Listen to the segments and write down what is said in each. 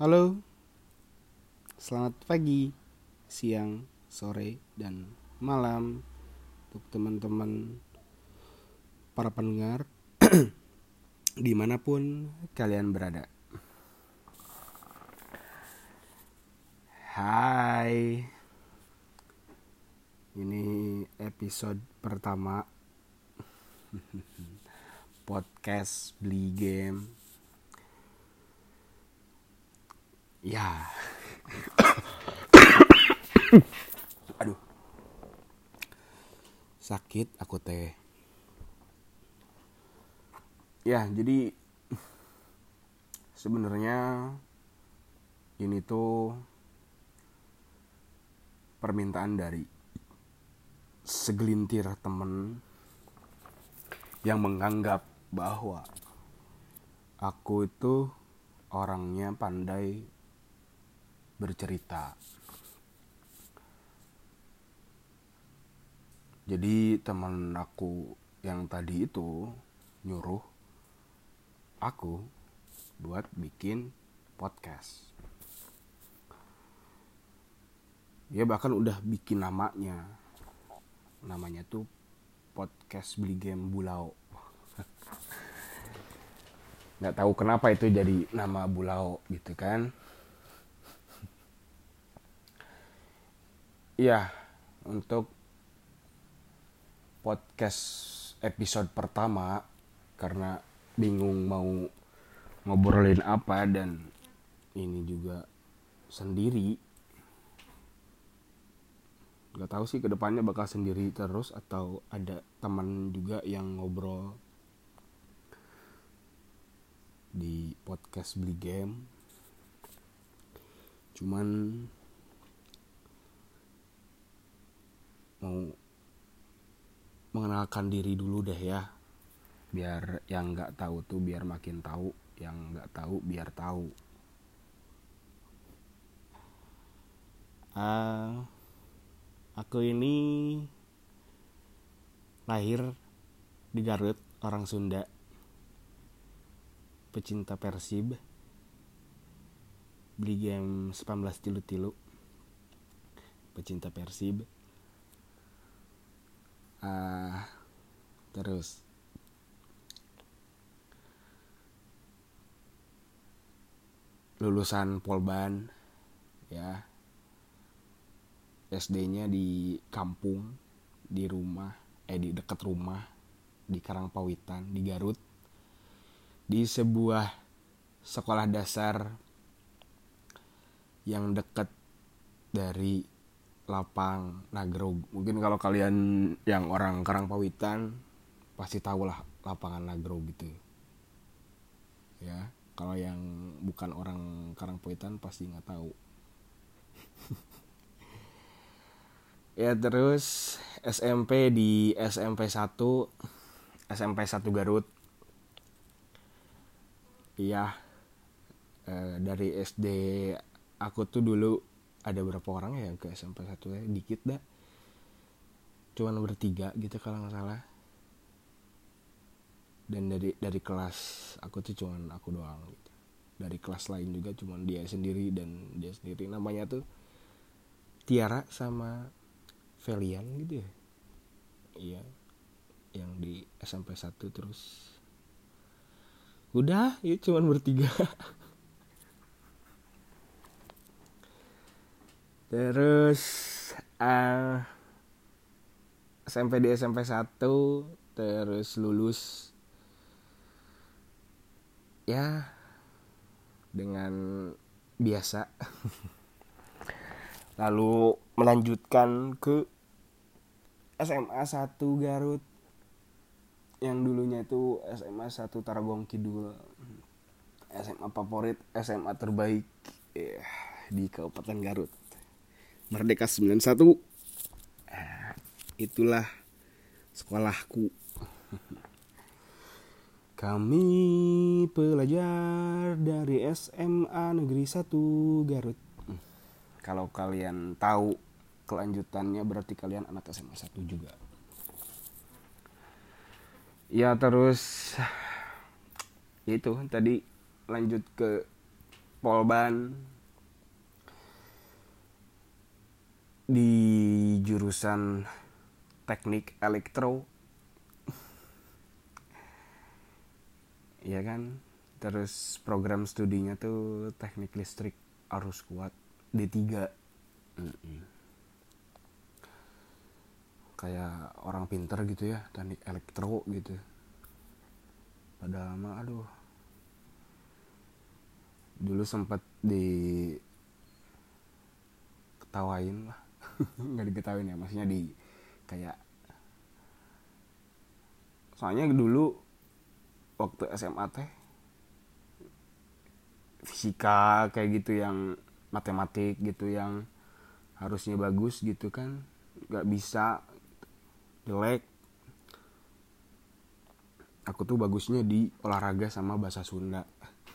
Halo, selamat pagi, siang, sore, dan malam untuk teman-teman para pendengar di mana pun kalian berada. Hai, ini episode pertama podcast beli game. Ya. Aduh. Sakit aku teh. Ya, jadi sebenarnya ini tuh permintaan dari segelintir temen yang menganggap bahwa aku itu orangnya pandai bercerita. Jadi teman aku yang tadi itu nyuruh aku buat bikin podcast. Dia bahkan udah bikin namanya. Namanya tuh podcast beli game Bulau. Nggak tahu kenapa itu jadi nama Bulau gitu kan. Iya, untuk podcast episode pertama karena bingung mau ngobrolin apa dan ini juga sendiri. Nggak tahu sih ke depannya bakal sendiri terus atau ada teman juga yang ngobrol di podcast beli game. Cuman mau mengenalkan diri dulu deh ya. Biar yang nggak tahu tuh biar makin tahu yang nggak tahu biar tahu. Uh, aku ini lahir di Garut orang Sunda. Pecinta Persib. Beli game 19 tilu-tilu. Pecinta Persib uh, terus. Lulusan Polban ya. SD-nya di kampung di rumah eh di dekat rumah di Karangpawitan di Garut. Di sebuah sekolah dasar yang dekat dari lapang Nagrog mungkin kalau kalian yang orang Karangpawitan pasti tahu lah lapangan Nagrog gitu. Ya kalau yang bukan orang Karangpawitan pasti nggak tahu. Ya terus SMP di SMP 1 SMP 1 Garut. Iya eh, dari SD aku tuh dulu ada berapa orang ya ke SMP 1 ya? Dikit dah cuman bertiga gitu kalau nggak salah. Dan dari dari kelas aku tuh cuman aku doang gitu. Dari kelas lain juga cuman dia sendiri dan dia sendiri. Namanya tuh Tiara sama Felian gitu ya? Iya yang di SMP 1 terus. Udah ya cuman bertiga terus uh, SMP di SMP 1 terus lulus. Ya dengan biasa. Lalu melanjutkan ke SMA 1 Garut. Yang dulunya itu SMA 1 Tarogong Kidul. SMA favorit SMA terbaik eh, di Kabupaten Garut Merdeka 91 eh, itulah sekolahku. Kami pelajar dari SMA Negeri 1 Garut. Kalau kalian tahu kelanjutannya berarti kalian anak SMA 1 juga. Ya terus ya itu tadi lanjut ke Polban di jurusan teknik elektro. Ya kan? Terus program studinya tuh teknik listrik arus kuat D3 mm -mm. kayak orang pinter gitu ya teknik elektro gitu. Padahal mah aduh. Dulu sempat di ketawain lah nggak diketawain ya maksudnya di kayak soalnya dulu waktu SMA teh fisika kayak gitu yang matematik gitu yang harusnya bagus gitu kan nggak bisa jelek. Aku tuh bagusnya di olahraga sama bahasa Sunda.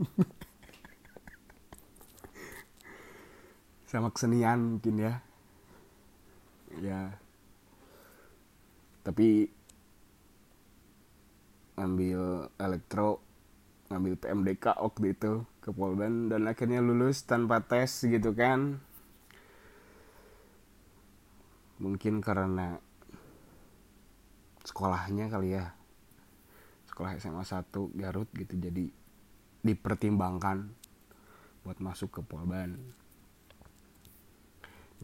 Sama kesenian mungkin ya ya. Tapi ngambil elektro ngambil PMDK waktu itu ke Polban dan akhirnya lulus tanpa tes gitu kan. Mungkin karena sekolahnya kali ya. Sekolah SMA 1 Garut gitu jadi dipertimbangkan buat masuk ke Polban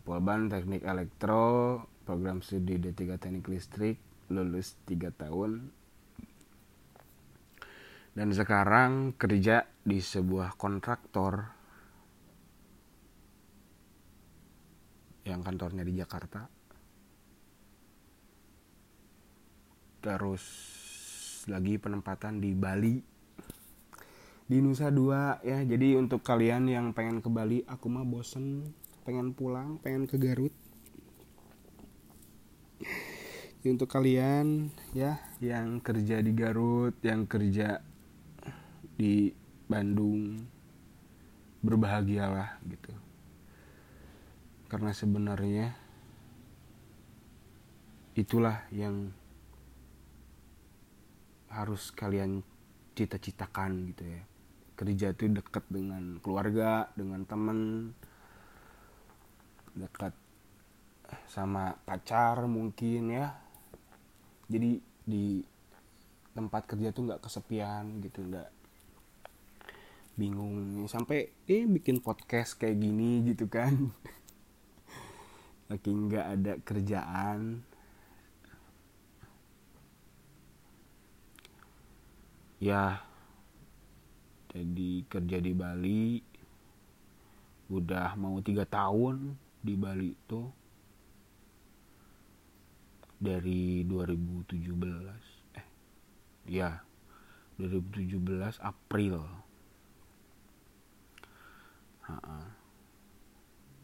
Polban Teknik Elektro program studi D3 Teknik Listrik lulus 3 tahun. Dan sekarang kerja di sebuah kontraktor yang kantornya di Jakarta. Terus lagi penempatan di Bali. Di Nusa Dua ya. Jadi untuk kalian yang pengen ke Bali aku mah bosen pengen pulang pengen ke Garut. Jadi untuk kalian ya. Yang kerja di Garut yang kerja di Bandung berbahagialah gitu. Karena sebenarnya itulah yang harus kalian cita-citakan gitu ya. Kerja itu dekat dengan keluarga dengan temen dekat sama pacar mungkin ya. Jadi di tempat kerja tuh nggak kesepian gitu nggak bingung. Sampai eh bikin podcast kayak gini gitu kan. Lagi nggak ada kerjaan. Ya jadi kerja di Bali udah mau tiga tahun di Bali itu dari 2017 eh ya 2017 April. Ha-ha.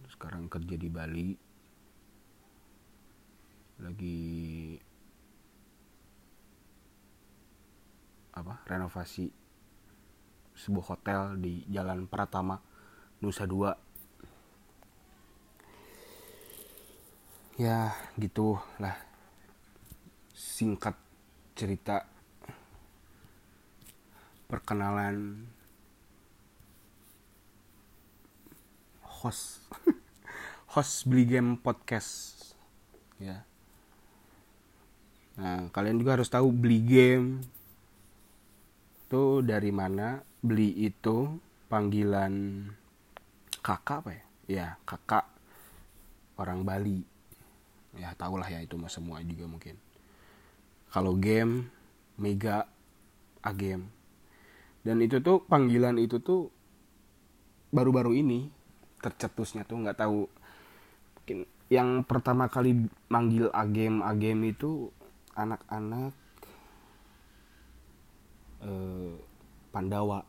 sekarang kerja di Bali. Lagi apa renovasi sebuah hotel di Jalan Pratama Nusa Dua ya gitu lah. Singkat cerita. Perkenalan. Host. Host beli game podcast. Ya. Nah kalian juga harus tahu beli game. Itu dari mana? Beli itu panggilan kakak apa ya? Ya kakak orang Bali ya tahulah ya itu mas semua juga mungkin. Kalau game mega a game. Dan itu tuh panggilan itu tuh baru-baru ini tercetusnya tuh nggak tahu. Mungkin yang pertama kali manggil a game a game itu anak-anak eh, Pandawa.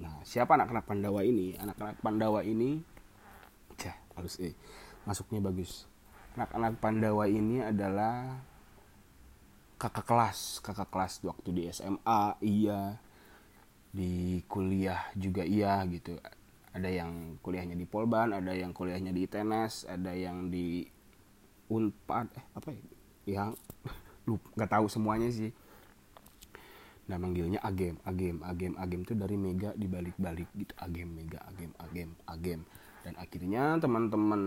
Nah siapa anak-anak Pandawa ini? Anak-anak Pandawa ini cah halus eh masuknya bagus anak-anak Pandawa ini adalah kakak kelas kakak kelas waktu di SMA iya. Di kuliah juga iya gitu. Ada yang kuliahnya di Polban ada yang kuliahnya di ITNS ada yang di Unpad eh apa ya? Yang lu nggak tahu semuanya sih. Nah manggilnya agem agem agem agem itu dari mega dibalik-balik gitu. Agem mega agem game dan akhirnya teman-teman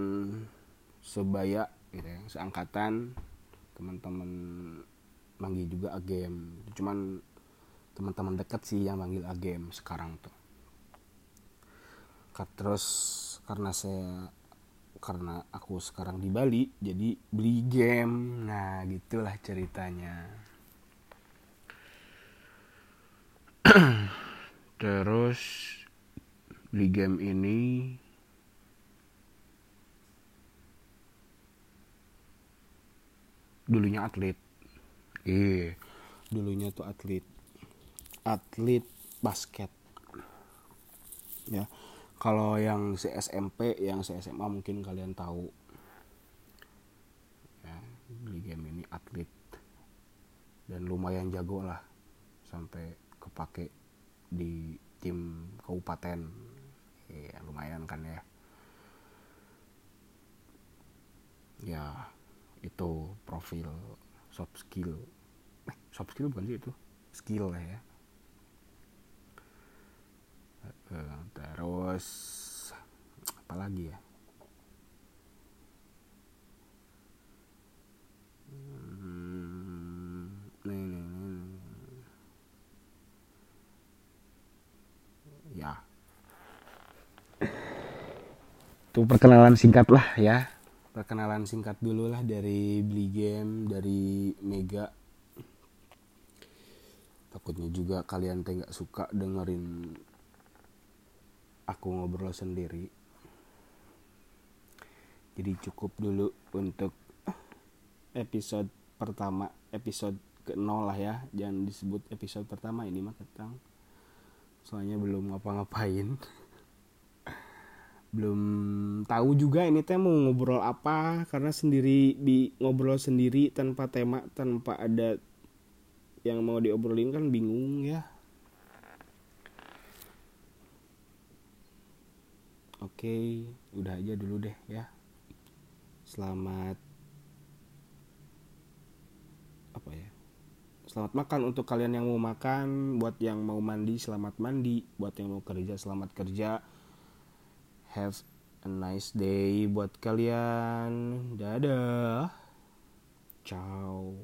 sebaya gitu ya seangkatan. Teman-teman manggil juga agem cuman teman-teman dekat sih yang manggil agem sekarang tuh. Terus karena saya karena aku sekarang di Bali jadi beli game. Nah gitulah ceritanya. Terus beli game ini dulunya atlet. Eh dulunya tuh atlet. Atlet basket. Ya. Kalau yang si SMP yang si SMA mungkin kalian tahu. Ya beli game ini atlet. Dan lumayan jago lah sampai kepake di tim kabupaten. Ya lumayan kan ya. Ya itu profil soft skill. Eh, soft skill bukan sih itu? Skill lah ya. Eh, terus apa lagi ya? Hmm, ya. Itu perkenalan singkat lah ya perkenalan singkat dulu lah dari beli game dari Mega. Takutnya juga kalian teh nggak suka dengerin aku ngobrol sendiri. Jadi cukup dulu untuk episode pertama episode ke nol lah ya. Jangan disebut episode pertama ini mah ketang soalnya belum ngapa-ngapain belum tahu juga ini teh mau ngobrol apa karena sendiri di ngobrol sendiri tanpa tema tanpa ada yang mau diobrolin kan bingung ya. Oke udah aja dulu deh ya. Selamat apa ya? Selamat makan untuk kalian yang mau makan buat yang mau mandi selamat mandi. Buat yang mau kerja selamat kerja Have a nice day buat kalian. Dadah. Ciao.